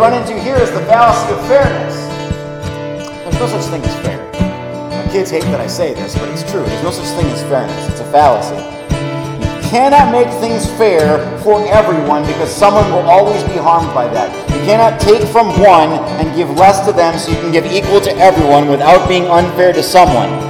run into here is the fallacy of fairness. There's no such thing as fair. My kids hate that I say this, but it's true. There's no such thing as fairness. It's a fallacy. You cannot make things fair for everyone because someone will always be harmed by that. You cannot take from one and give less to them so you can give equal to everyone without being unfair to someone.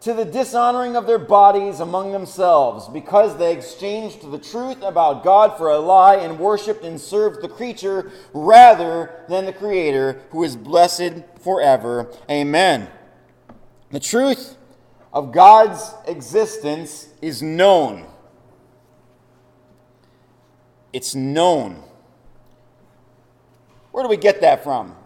to the dishonoring of their bodies among themselves, because they exchanged the truth about God for a lie and worshiped and served the creature rather than the Creator, who is blessed forever. Amen. The truth of God's existence is known. It's known. Where do we get that from?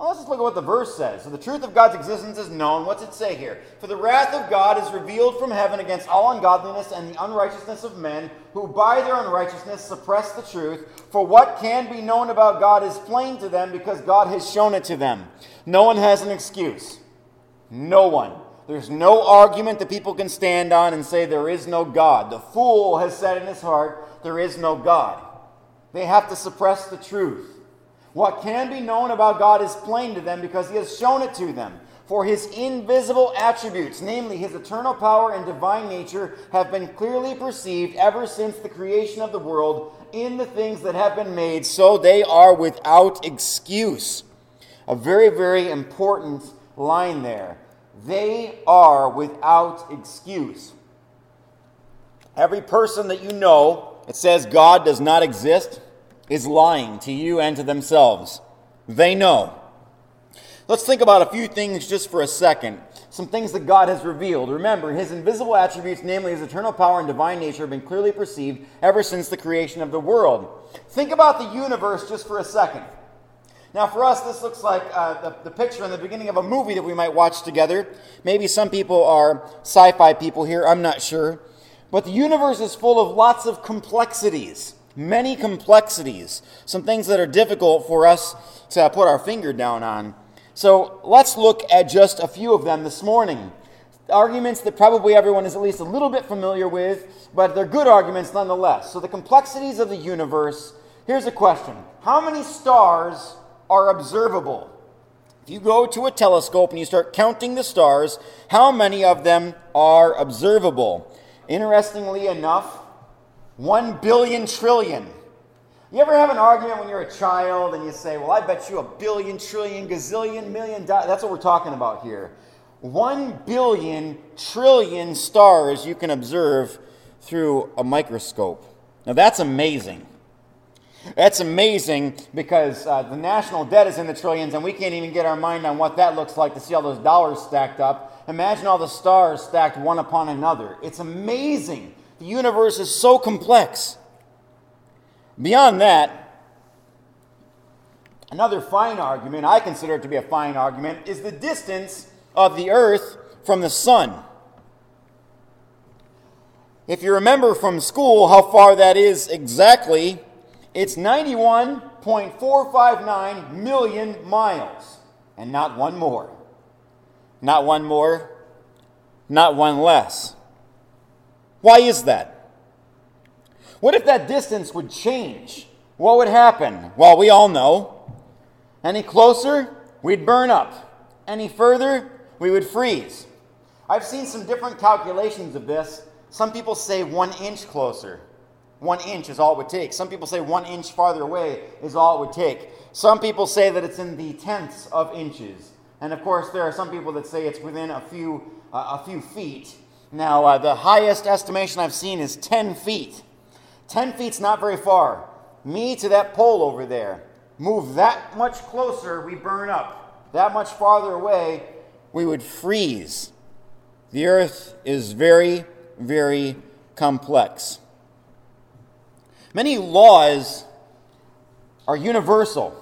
Well, let's just look at what the verse says. So the truth of God's existence is known. What's it say here? For the wrath of God is revealed from heaven against all ungodliness and the unrighteousness of men, who by their unrighteousness suppress the truth. For what can be known about God is plain to them because God has shown it to them. No one has an excuse. No one. There's no argument that people can stand on and say there is no God. The fool has said in his heart, there is no God. They have to suppress the truth. What can be known about God is plain to them because he has shown it to them. For his invisible attributes, namely his eternal power and divine nature, have been clearly perceived ever since the creation of the world in the things that have been made, so they are without excuse. A very, very important line there. They are without excuse. Every person that you know, it says God does not exist is lying to you and to themselves. They know. Let's think about a few things just for a second. Some things that God has revealed. Remember, his invisible attributes, namely his eternal power and divine nature, have been clearly perceived ever since the creation of the world. Think about the universe just for a second. Now, for us, this looks like uh, the, the picture in the beginning of a movie that we might watch together. Maybe some people are sci fi people here, I'm not sure. But the universe is full of lots of complexities many complexities, some things that are difficult for us to put our finger down on. So let's look at just a few of them this morning. Arguments that probably everyone is at least a little bit familiar with, but they're good arguments nonetheless. So, the complexities of the universe. Here's a question How many stars are observable? If you go to a telescope and you start counting the stars, how many of them are observable? Interestingly enough, one billion trillion. You ever have an argument when you're a child and you say, Well, I bet you a billion, trillion, gazillion, million dollars? That's what we're talking about here. One billion trillion stars you can observe through a microscope. Now, that's amazing. That's amazing because uh, the national debt is in the trillions and we can't even get our mind on what that looks like to see all those dollars stacked up. Imagine all the stars stacked one upon another. It's amazing the universe is so complex. Beyond that, another fine argument, I consider it to be a fine argument, is the distance of the earth from the sun. If you remember from school how far that is exactly, it's 91.459 million miles, and not one more. Not one more, not one less. Why is that? What if that distance would change? What would happen? Well, we all know. Any closer, we'd burn up. Any further, we would freeze. I've seen some different calculations of this. Some people say one inch closer. One inch is all it would take. Some people say one inch farther away is all it would take. Some people say that it's in the tenths of inches. And of course, there are some people that say it's within a few, uh, a few feet. Now, uh, the highest estimation I've seen is 10 feet. 10 feet's not very far. Me to that pole over there. Move that much closer, we burn up. That much farther away, we would freeze. The earth is very, very complex. Many laws are universal.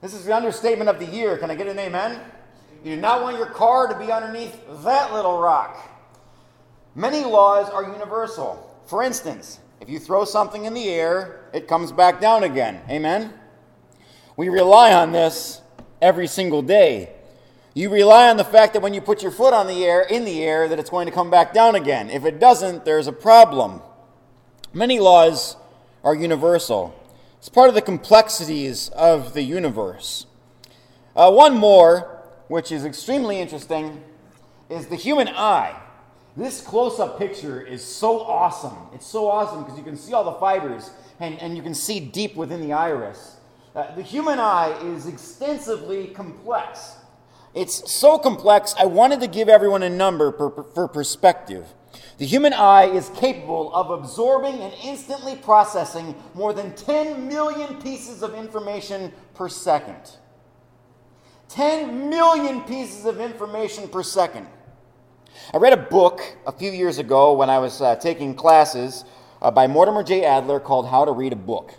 This is the understatement of the year. Can I get an amen? You do not want your car to be underneath that little rock. Many laws are universal. For instance, if you throw something in the air, it comes back down again. Amen? We rely on this every single day. You rely on the fact that when you put your foot on the air, in the air, that it's going to come back down again. If it doesn't, there's a problem. Many laws are universal. It's part of the complexities of the universe. Uh, one more, which is extremely interesting, is the human eye. This close up picture is so awesome. It's so awesome because you can see all the fibers and, and you can see deep within the iris. Uh, the human eye is extensively complex. It's so complex, I wanted to give everyone a number for, for perspective. The human eye is capable of absorbing and instantly processing more than 10 million pieces of information per second. 10 million pieces of information per second. I read a book a few years ago when I was uh, taking classes uh, by Mortimer J. Adler called How to Read a Book.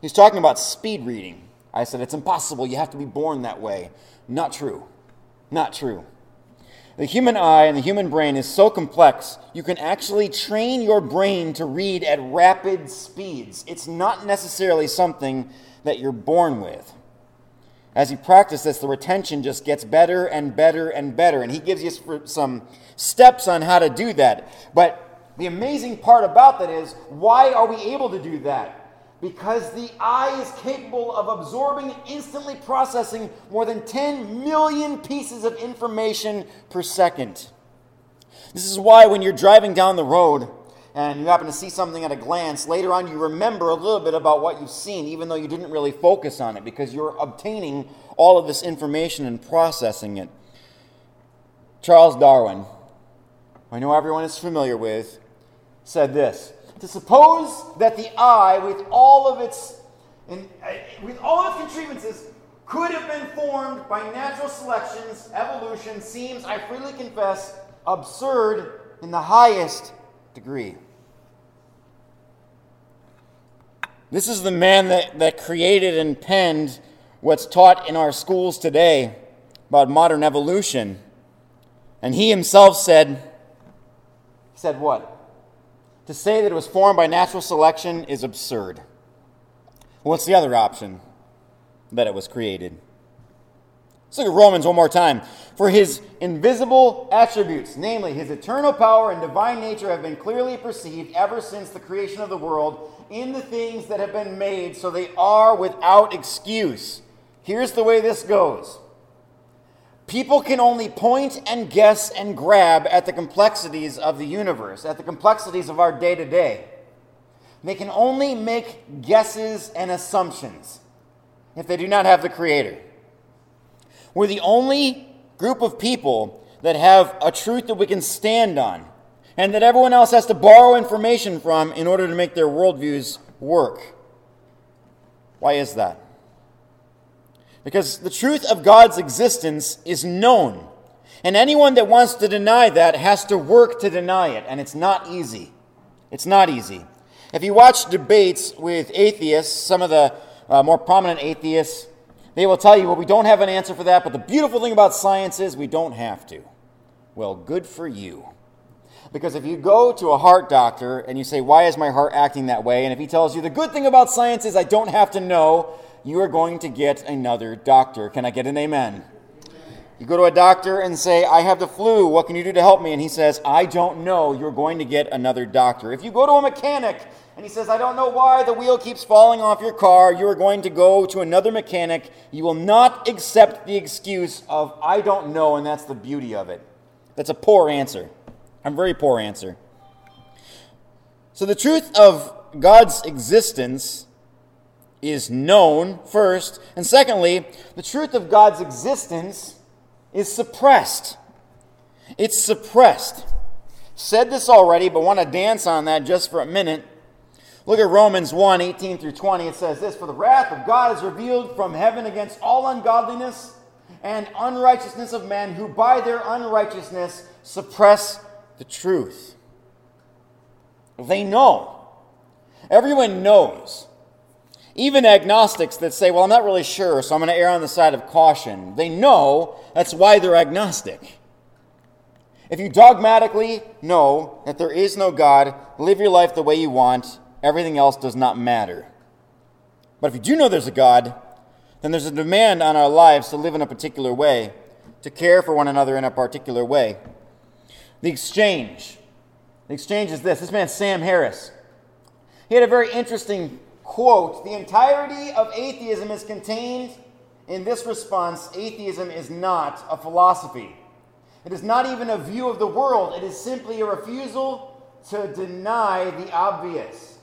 He's talking about speed reading. I said, It's impossible. You have to be born that way. Not true. Not true. The human eye and the human brain is so complex, you can actually train your brain to read at rapid speeds. It's not necessarily something that you're born with. As you practice this, the retention just gets better and better and better. And he gives you some steps on how to do that. But the amazing part about that is why are we able to do that? because the eye is capable of absorbing instantly processing more than 10 million pieces of information per second. This is why when you're driving down the road and you happen to see something at a glance, later on you remember a little bit about what you've seen, even though you didn't really focus on it, because you're obtaining all of this information and processing it. Charles Darwin, I know everyone is familiar with, said this to suppose that the eye, with all of its, in, uh, with all its contrivances, could have been formed by natural selections, evolution, seems, I freely confess, absurd in the highest degree. This is the man that, that created and penned what's taught in our schools today about modern evolution. And he himself said, he said what? To say that it was formed by natural selection is absurd. What's the other option? That it was created. Let's look at Romans one more time. For his invisible attributes, namely his eternal power and divine nature, have been clearly perceived ever since the creation of the world in the things that have been made, so they are without excuse. Here's the way this goes People can only point and guess and grab at the complexities of the universe, at the complexities of our day to day. They can only make guesses and assumptions if they do not have the Creator. We're the only group of people that have a truth that we can stand on and that everyone else has to borrow information from in order to make their worldviews work. Why is that? Because the truth of God's existence is known. And anyone that wants to deny that has to work to deny it. And it's not easy. It's not easy. If you watch debates with atheists, some of the uh, more prominent atheists, they will tell you, well, we don't have an answer for that, but the beautiful thing about science is we don't have to. Well, good for you. Because if you go to a heart doctor and you say, why is my heart acting that way? And if he tells you, the good thing about science is I don't have to know, you are going to get another doctor. Can I get an amen? You go to a doctor and say, I have the flu. What can you do to help me? And he says, I don't know. You're going to get another doctor. If you go to a mechanic and he says, I don't know why the wheel keeps falling off your car, you are going to go to another mechanic. You will not accept the excuse of, I don't know, and that's the beauty of it. That's a poor answer. A very poor answer. So the truth of God's existence is known, first. And secondly, the truth of God's existence is suppressed. It's suppressed. Said this already, but want to dance on that just for a minute. Look at Romans 1 18 through 20. It says this For the wrath of God is revealed from heaven against all ungodliness and unrighteousness of men who by their unrighteousness suppress the truth. They know. Everyone knows even agnostics that say, well, I'm not really sure, so I'm going to err on the side of caution, they know that's why they're agnostic. If you dogmatically know that there is no God, live your life the way you want, everything else does not matter. But if you do know there's a God, then there's a demand on our lives to live in a particular way, to care for one another in a particular way. The exchange. The exchange is this. This man, Sam Harris, he had a very interesting quote, the entirety of atheism is contained in this response atheism is not a philosophy. It is not even a view of the world, it is simply a refusal to deny the obvious.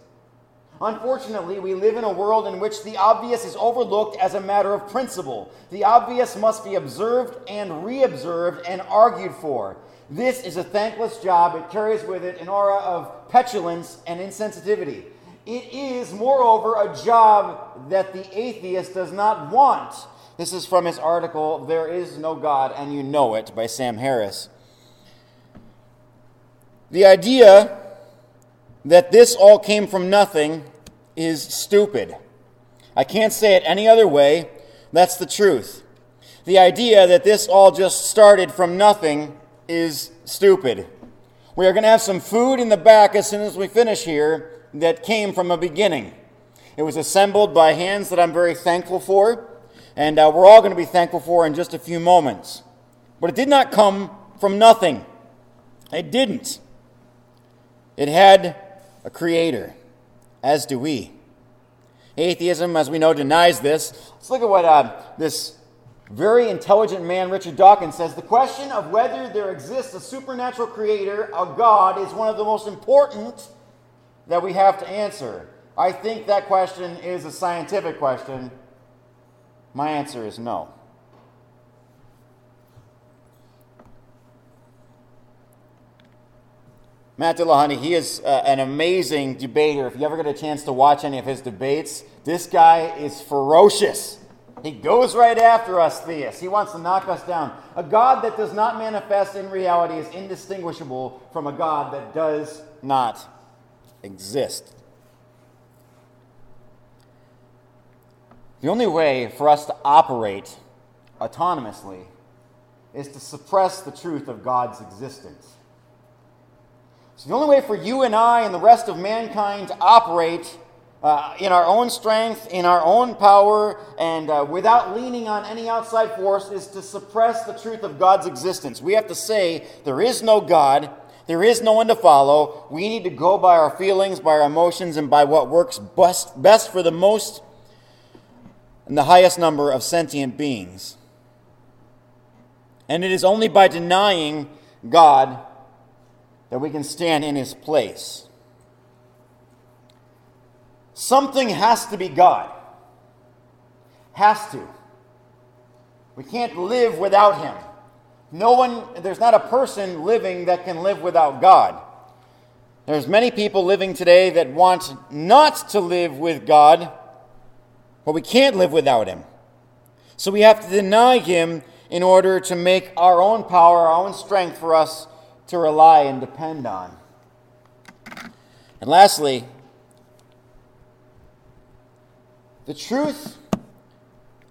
Unfortunately, we live in a world in which the obvious is overlooked as a matter of principle. The obvious must be observed and reobserved and argued for. This is a thankless job. It carries with it an aura of petulance and insensitivity. It is, moreover, a job that the atheist does not want. This is from his article, There Is No God and You Know It, by Sam Harris. The idea that this all came from nothing is stupid. I can't say it any other way. That's the truth. The idea that this all just started from nothing is stupid. We are going to have some food in the back as soon as we finish here that came from a beginning. It was assembled by hands that I'm very thankful for, and uh, we're all going to be thankful for in just a few moments. But it did not come from nothing. It didn't. It had a creator, as do we. Atheism, as we know, denies this. Let's look at what uh, this very intelligent man, Richard Dawkins, says. The question of whether there exists a supernatural creator, a God, is one of the most important that we have to answer? I think that question is a scientific question. My answer is no. Matt Dillahunty, he is uh, an amazing debater. If you ever get a chance to watch any of his debates, this guy is ferocious. He goes right after us, theists. He wants to knock us down. A God that does not manifest in reality is indistinguishable from a God that does not exist. The only way for us to operate autonomously is to suppress the truth of God's existence. So, the only way for you and I and the rest of mankind to operate uh, in our own strength, in our own power, and uh, without leaning on any outside force is to suppress the truth of God's existence. We have to say, there is no God, there is no one to follow. We need to go by our feelings, by our emotions, and by what works best, best for the most and the highest number of sentient beings. And it is only by denying God that we can stand in his place. Something has to be God. Has to. We can't live without him. No one, there's not a person living that can live without God. There's many people living today that want not to live with God, but we can't live without Him. So we have to deny Him in order to make our own power, our own strength for us to rely and depend on. And lastly, the truth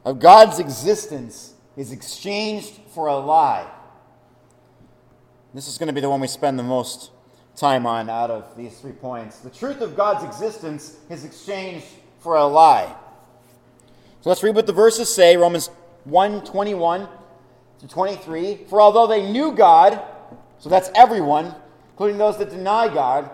of God's existence is exchanged for a lie. This is going to be the one we spend the most time on out of these three points. The truth of God's existence is exchanged for a lie. So let's read what the verses say. Romans 1:21 to 23. For although they knew God, so that's everyone, including those that deny God,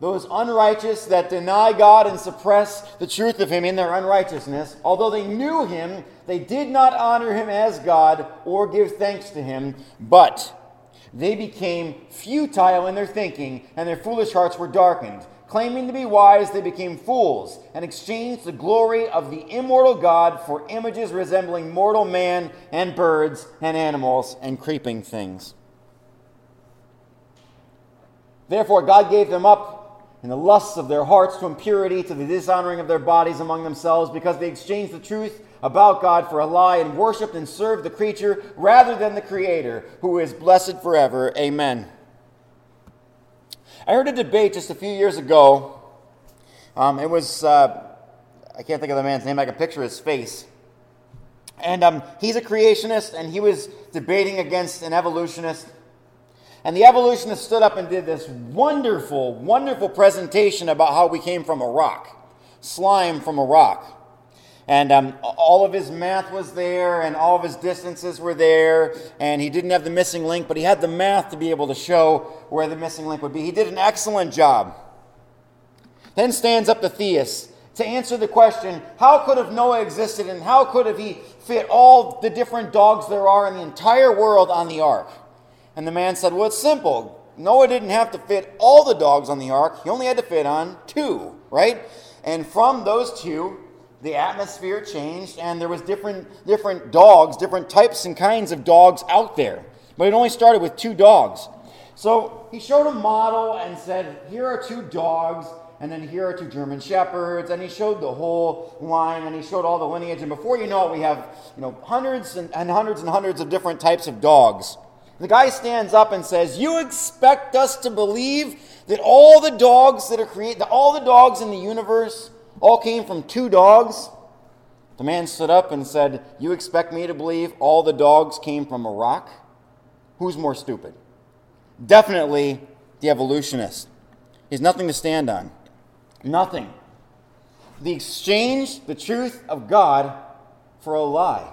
those unrighteous that deny God and suppress the truth of Him in their unrighteousness, although they knew Him, they did not honor Him as God or give thanks to Him, but they became futile in their thinking, and their foolish hearts were darkened. Claiming to be wise, they became fools and exchanged the glory of the immortal God for images resembling mortal man and birds and animals and creeping things. Therefore, God gave them up in the lusts of their hearts to impurity, to the dishonoring of their bodies among themselves, because they exchanged the truth about God for a lie and worshiped and served the creature rather than the Creator, who is blessed forever. Amen. I heard a debate just a few years ago. Um, it was, uh, I can't think of the man's name, I can picture his face. And um, he's a creationist, and he was debating against an evolutionist. And the evolutionist stood up and did this wonderful, wonderful presentation about how we came from a rock, slime from a rock. And um, all of his math was there, and all of his distances were there, and he didn't have the missing link, but he had the math to be able to show where the missing link would be. He did an excellent job. Then stands up the theist to answer the question how could have Noah existed, and how could have he fit all the different dogs there are in the entire world on the ark? And the man said, Well, it's simple. Noah didn't have to fit all the dogs on the ark, he only had to fit on two, right? And from those two, the atmosphere changed and there was different different dogs different types and kinds of dogs out there. But it only started with two dogs. So he showed a model and said here are two dogs and then here are two german shepherds. And he showed the whole line and he showed all the lineage. And before you know it we have you know hundreds and, and hundreds and hundreds of different types of dogs the guy stands up and says you expect us to believe that all the dogs that are created all the dogs in the universe all came from two dogs. The man stood up and said, You expect me to believe all the dogs came from a rock? Who's more stupid? Definitely the evolutionist. He has nothing to stand on. Nothing. The exchange, the truth of God for a lie.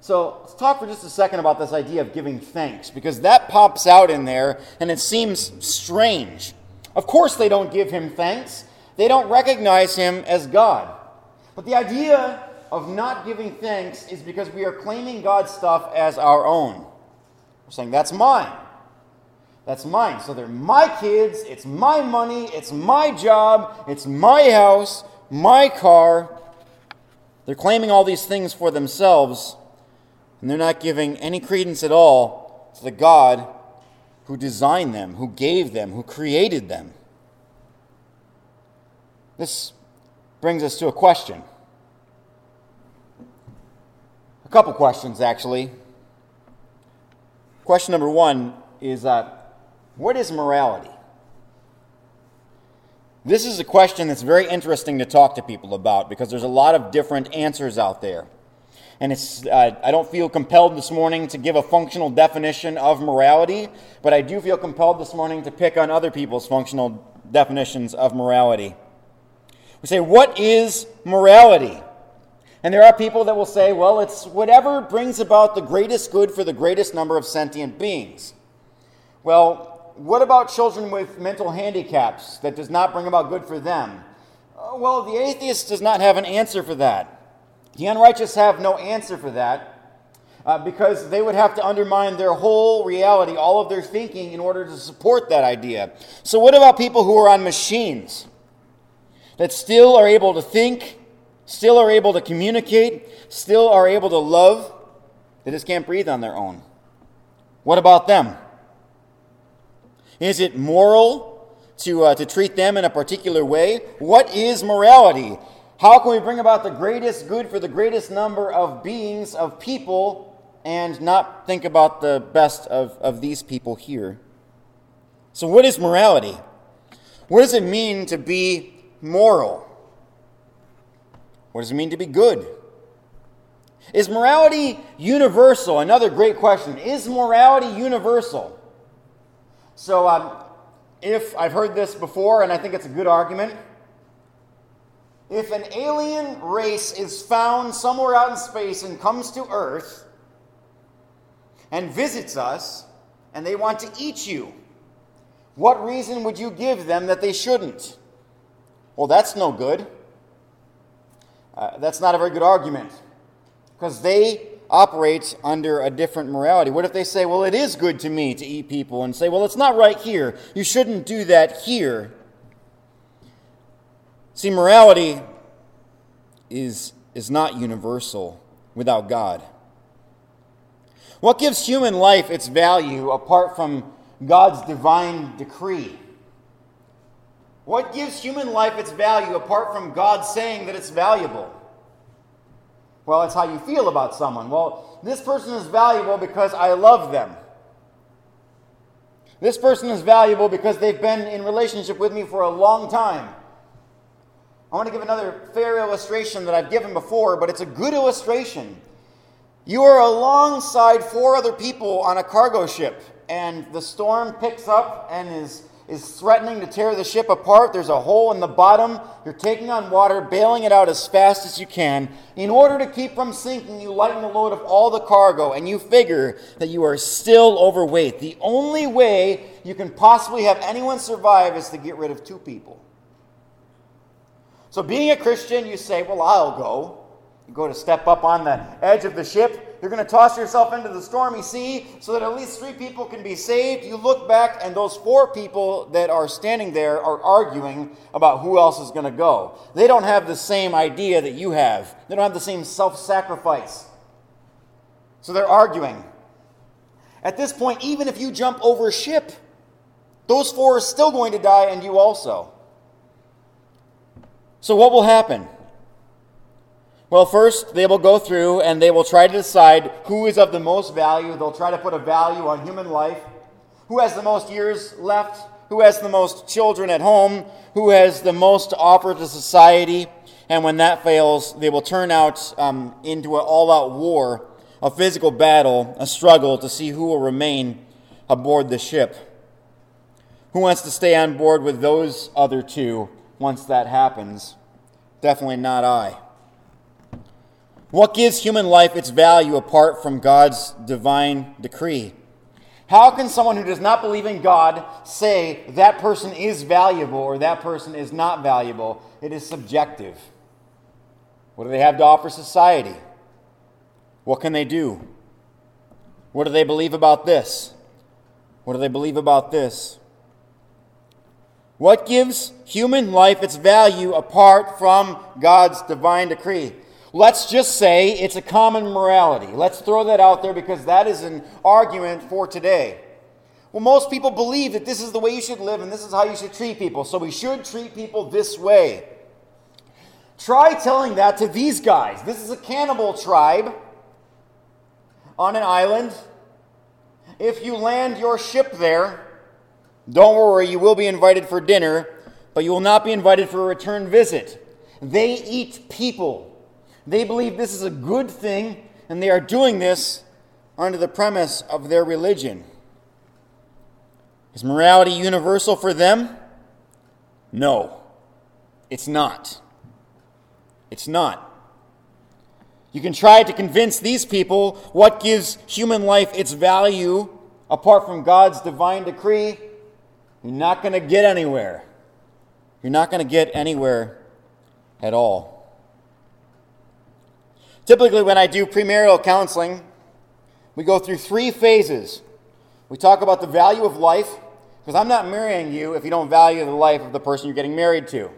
So let's talk for just a second about this idea of giving thanks, because that pops out in there and it seems strange. Of course, they don't give him thanks, they don't recognize him as God. But the idea of not giving thanks is because we are claiming God's stuff as our own. We're saying, that's mine. That's mine. So they're my kids, it's my money, it's my job, it's my house, my car. They're claiming all these things for themselves, and they're not giving any credence at all to the God who designed them, who gave them, who created them. This brings us to a question. A couple questions, actually. Question number one is uh, What is morality? This is a question that's very interesting to talk to people about because there's a lot of different answers out there and it's, uh, I don't feel compelled this morning to give a functional definition of morality, but I do feel compelled this morning to pick on other people's functional definitions of morality. We say, What is morality? And there are people that will say, Well, it's whatever brings about the greatest good for the greatest number of sentient beings. Well, what about children with mental handicaps that does not bring about good for them? Uh, well, the atheist does not have an answer for that. The unrighteous have no answer for that uh, because they would have to undermine their whole reality, all of their thinking, in order to support that idea. So, what about people who are on machines that still are able to think, still are able to communicate, still are able to love? They just can't breathe on their own. What about them? Is it moral to, uh, to treat them in a particular way? What is morality? How can we bring about the greatest good for the greatest number of beings, of people, and not think about the best of, of these people here? So, what is morality? What does it mean to be moral? What does it mean to be good? Is morality universal? Another great question. Is morality universal? So, um, if I've heard this before, and I think it's a good argument, if an alien race is found somewhere out in space and comes to Earth and visits us and they want to eat you, what reason would you give them that they shouldn't? Well, that's no good. Uh, that's not a very good argument because they operate under a different morality. What if they say, well, it is good to me to eat people, and say, well, it's not right here. You shouldn't do that here. See, morality is, is not universal without God. What gives human life its value apart from God's divine decree? What gives human life its value apart from God saying that it's valuable? Well, it's how you feel about someone. Well, this person is valuable because I love them. This person is valuable because they've been in relationship with me for a long time. I want to give another fair illustration that I've given before, but it's a good illustration. You are alongside four other people on a cargo ship, and the storm picks up and is is threatening to tear the ship apart. There's a hole in the bottom. You're taking on water, bailing it out as fast as you can. In order to keep from sinking, you lighten the load of all the cargo, and you figure that you are still overweight. The only way you can possibly have anyone survive is to get rid of two people. So, being a Christian, you say, Well, I'll go. You go to step up on the edge of the ship you're going to toss yourself into the stormy sea so that at least three people can be saved. You look back, and those four people that are standing there are arguing about who else is going to go. They don't have the same idea that you have, they don't have the same self sacrifice. So they're arguing. At this point, even if you jump over ship, those four are still going to die, and you also. So, what will happen? Well, first, they will go through and they will try to decide who is of the most value. They'll try to put a value on human life. Who has the most years left? Who has the most children at home? Who has the most to offer to society? And when that fails, they will turn out um, into an all out war, a physical battle, a struggle to see who will remain aboard the ship. Who wants to stay on board with those other two once that happens? Definitely not I. What gives human life its value apart from God's divine decree? How can someone who does not believe in God say that person is valuable or that person is not valuable? It is subjective. What do they have to offer society? What can they do? What do they believe about this? What do they believe about this? What gives human life its value apart from God's divine decree? Let's just say it's a common morality. Let's throw that out there because that is an argument for today. Well, most people believe that this is the way you should live and this is how you should treat people, so we should treat people this way. Try telling that to these guys. This is a cannibal tribe on an island. If you land your ship there, don't worry, you will be invited for dinner, but you will not be invited for a return visit. They eat people. They believe this is a good thing, and they are doing this under the premise of their religion. Is morality universal for them? No, it's not. It's not. You can try to convince these people what gives human life its value apart from God's divine decree. You're not going to get anywhere. You're not going to get anywhere at all. Typically, when I do premarital counseling, we go through three phases. We talk about the value of life, because I'm not marrying you if you don't value the life of the person you're getting married to.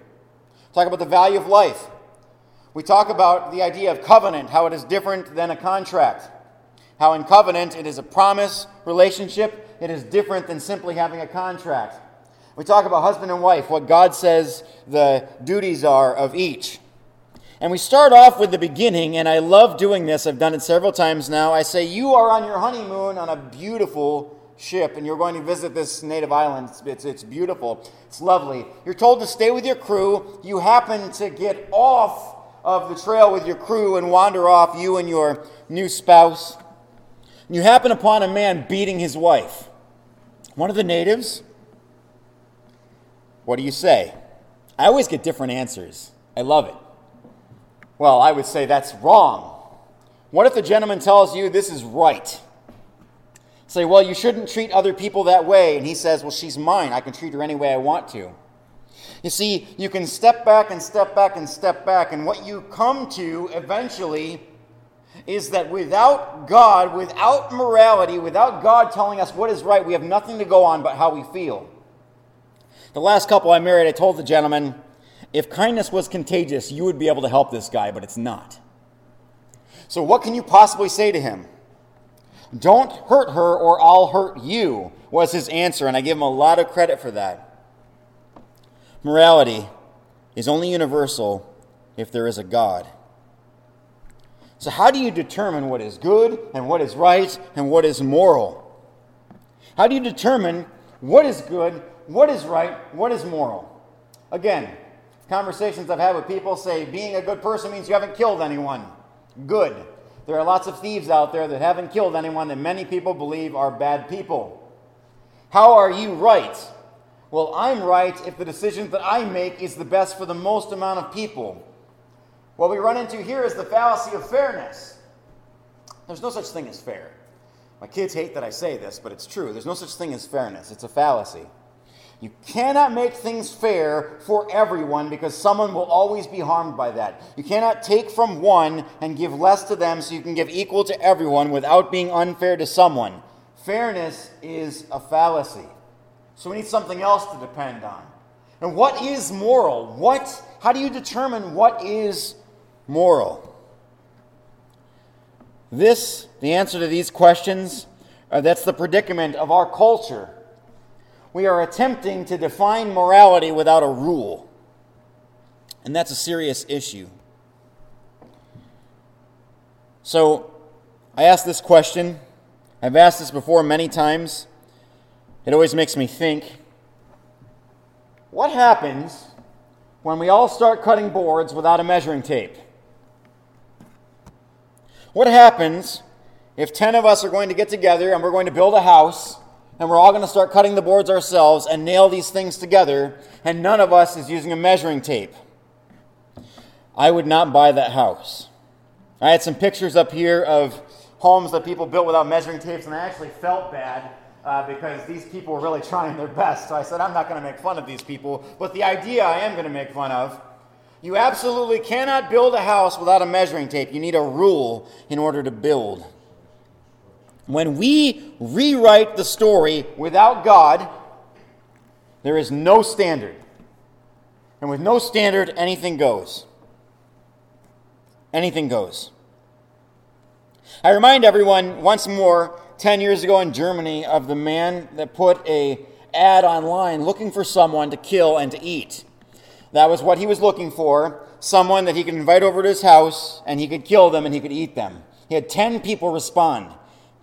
Talk about the value of life. We talk about the idea of covenant, how it is different than a contract. How in covenant it is a promise relationship, it is different than simply having a contract. We talk about husband and wife, what God says the duties are of each. And we start off with the beginning, and I love doing this. I've done it several times now. I say, You are on your honeymoon on a beautiful ship, and you're going to visit this native island. It's, it's, it's beautiful, it's lovely. You're told to stay with your crew. You happen to get off of the trail with your crew and wander off, you and your new spouse. You happen upon a man beating his wife. One of the natives. What do you say? I always get different answers. I love it. Well, I would say that's wrong. What if the gentleman tells you this is right? Say, well, you shouldn't treat other people that way. And he says, well, she's mine. I can treat her any way I want to. You see, you can step back and step back and step back, and what you come to eventually is that without God, without morality, without God telling us what is right, we have nothing to go on but how we feel. The last couple I married, I told the gentleman, if kindness was contagious, you would be able to help this guy, but it's not. So, what can you possibly say to him? Don't hurt her or I'll hurt you, was his answer, and I give him a lot of credit for that. Morality is only universal if there is a God. So, how do you determine what is good and what is right and what is moral? How do you determine what is good, what is right, what is moral? Again, conversations I've had with people say being a good person means you haven't killed anyone. Good. There are lots of thieves out there that haven't killed anyone that many people believe are bad people. How are you right? Well, I'm right if the decision that I make is the best for the most amount of people. What we run into here is the fallacy of fairness. There's no such thing as fair. My kids hate that I say this, but it's true. There's no such thing as fairness, it's a fallacy. You cannot make things fair for everyone because someone will always be harmed by that. You cannot take from one and give less to them so you can give equal to everyone without being unfair to someone. Fairness is a fallacy. So we need something else to depend on. And what is moral? What how do you determine what is moral? This, the answer to these questions, uh, that's the predicament of our culture. We are attempting to define morality without a rule. And that's a serious issue. So, I asked this question. I've asked this before many times. It always makes me think what happens when we all start cutting boards without a measuring tape? What happens if 10 of us are going to get together and we're going to build a house and we're all going to start cutting the boards ourselves and nail these things together and none of us is using a measuring tape? I would not buy that house. I had some pictures up here of homes that people built without measuring tapes and I actually felt bad uh, because these people were really trying their best. So I said, I'm not going to make fun of these people, but the idea I am going to make fun of. You absolutely cannot build a house without a measuring tape. You need a rule in order to build. When we rewrite the story without God, there is no standard. And with no standard, anything goes. Anything goes. I remind everyone once more 10 years ago in Germany of the man that put a ad online looking for someone to kill and to eat. That was what he was looking for, someone that he could invite over to his house and he could kill them and he could eat them. He had 10 people respond.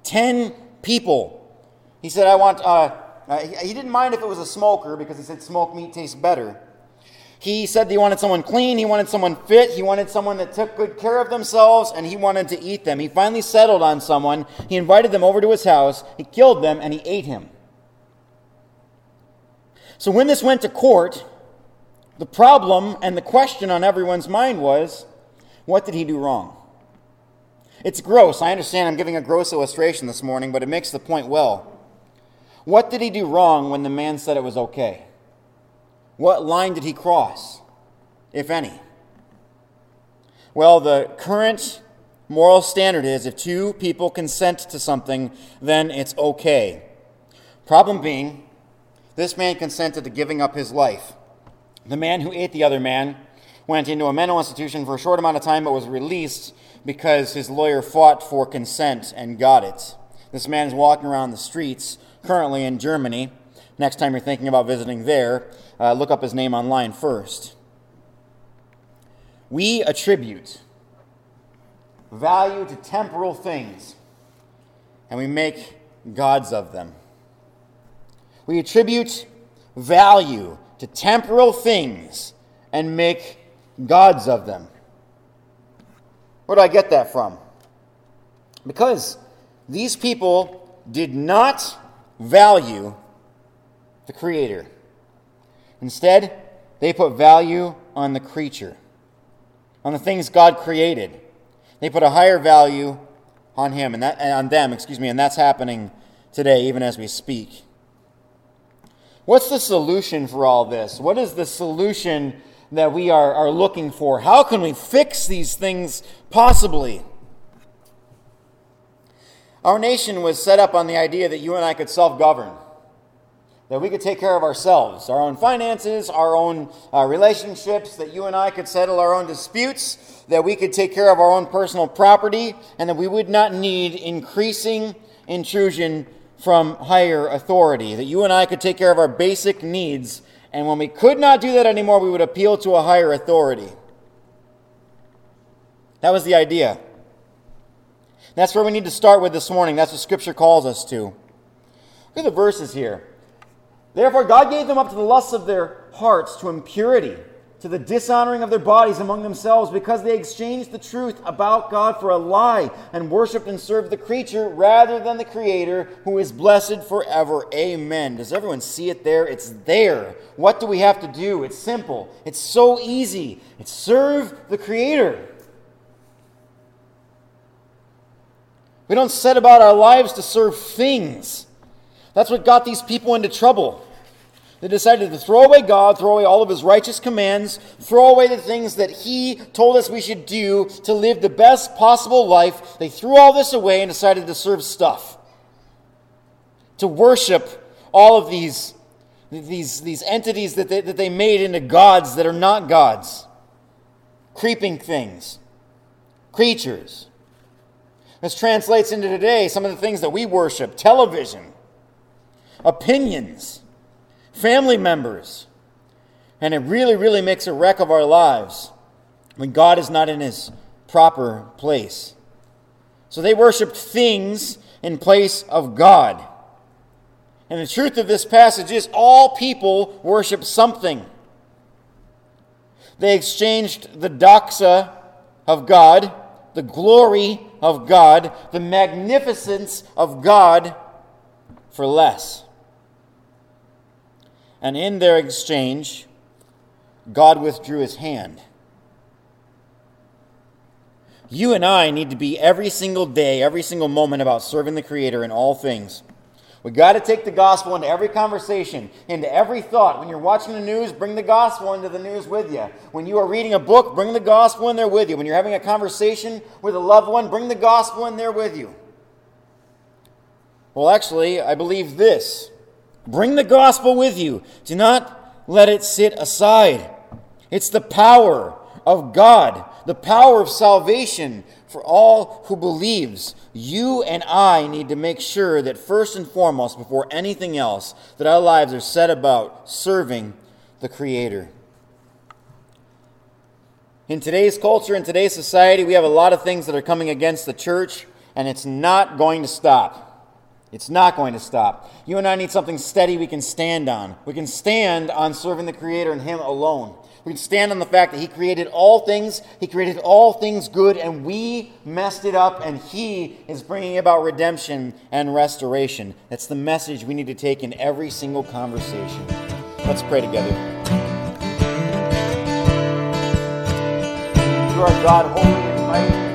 10 people. He said, I want, uh, uh, he, he didn't mind if it was a smoker because he said smoked meat tastes better. He said he wanted someone clean, he wanted someone fit, he wanted someone that took good care of themselves, and he wanted to eat them. He finally settled on someone. He invited them over to his house, he killed them, and he ate him. So when this went to court, the problem and the question on everyone's mind was what did he do wrong? It's gross. I understand I'm giving a gross illustration this morning, but it makes the point well. What did he do wrong when the man said it was okay? What line did he cross, if any? Well, the current moral standard is if two people consent to something, then it's okay. Problem being, this man consented to giving up his life. The man who ate the other man went into a mental institution for a short amount of time but was released because his lawyer fought for consent and got it. This man is walking around the streets currently in Germany. Next time you're thinking about visiting there, uh, look up his name online first. We attribute value to temporal things, and we make gods of them. We attribute value to temporal things and make gods of them. Where do I get that from? Because these people did not value the Creator. Instead, they put value on the creature. on the things God created. They put a higher value on him and that and on them, excuse me, and that's happening today even as we speak. What's the solution for all this? What is the solution that we are, are looking for? How can we fix these things possibly? Our nation was set up on the idea that you and I could self govern, that we could take care of ourselves, our own finances, our own uh, relationships, that you and I could settle our own disputes, that we could take care of our own personal property, and that we would not need increasing intrusion from higher authority, that you and I could take care of our basic needs, and when we could not do that anymore, we would appeal to a higher authority. That was the idea. That's where we need to start with this morning. That's what Scripture calls us to. Look at the verses here. Therefore, God gave them up to the lusts of their hearts, to impurity to the dishonoring of their bodies among themselves because they exchanged the truth about God for a lie and worshiped and served the creature rather than the Creator who is blessed forever. Amen. Does everyone see it there? It's there. What do we have to do? It's simple, it's so easy. It's serve the Creator. We don't set about our lives to serve things. That's what got these people into trouble. They decided to throw away God, throw away all of his righteous commands, throw away the things that he told us we should do to live the best possible life. They threw all this away and decided to serve stuff, to worship all of these, these, these entities that they, that they made into gods that are not gods, creeping things, creatures. This translates into today some of the things that we worship. Television, opinions family members. And it really, really makes a wreck of our lives when God is not in his proper place. So they worshiped things in place of God. And the truth of this passage is all people worship something. They exchanged the doxa of God, the glory of God, the magnificence of God for less. And in their exchange, God withdrew his hand. You and I need to be every single day, every single moment about serving the Creator in all things. We got to take the gospel into every conversation, into every thought. When you're watching the news, bring the gospel into the news with you. When you are reading a book, bring the gospel in there with you. When you're having a conversation with a loved one, bring the gospel in there with you. Well, actually, I believe this Bring the gospel with you. Do not let it sit aside. It's the power of God, the power of salvation for all who believes. You and I need to make sure that first and foremost, before anything else, that our lives are set about serving the Creator. In today's culture, in today's society, we have a lot of things that are coming against the church, and it's not going to stop. It's not going to stop. You and I need something steady we can stand on. We can stand on serving the Creator and Him alone. We can stand on the fact that He created all things, He created all things good, and we messed it up, and He is bringing about redemption and restoration. That's the message we need to take in every single conversation. Let's pray together. You are God, holy.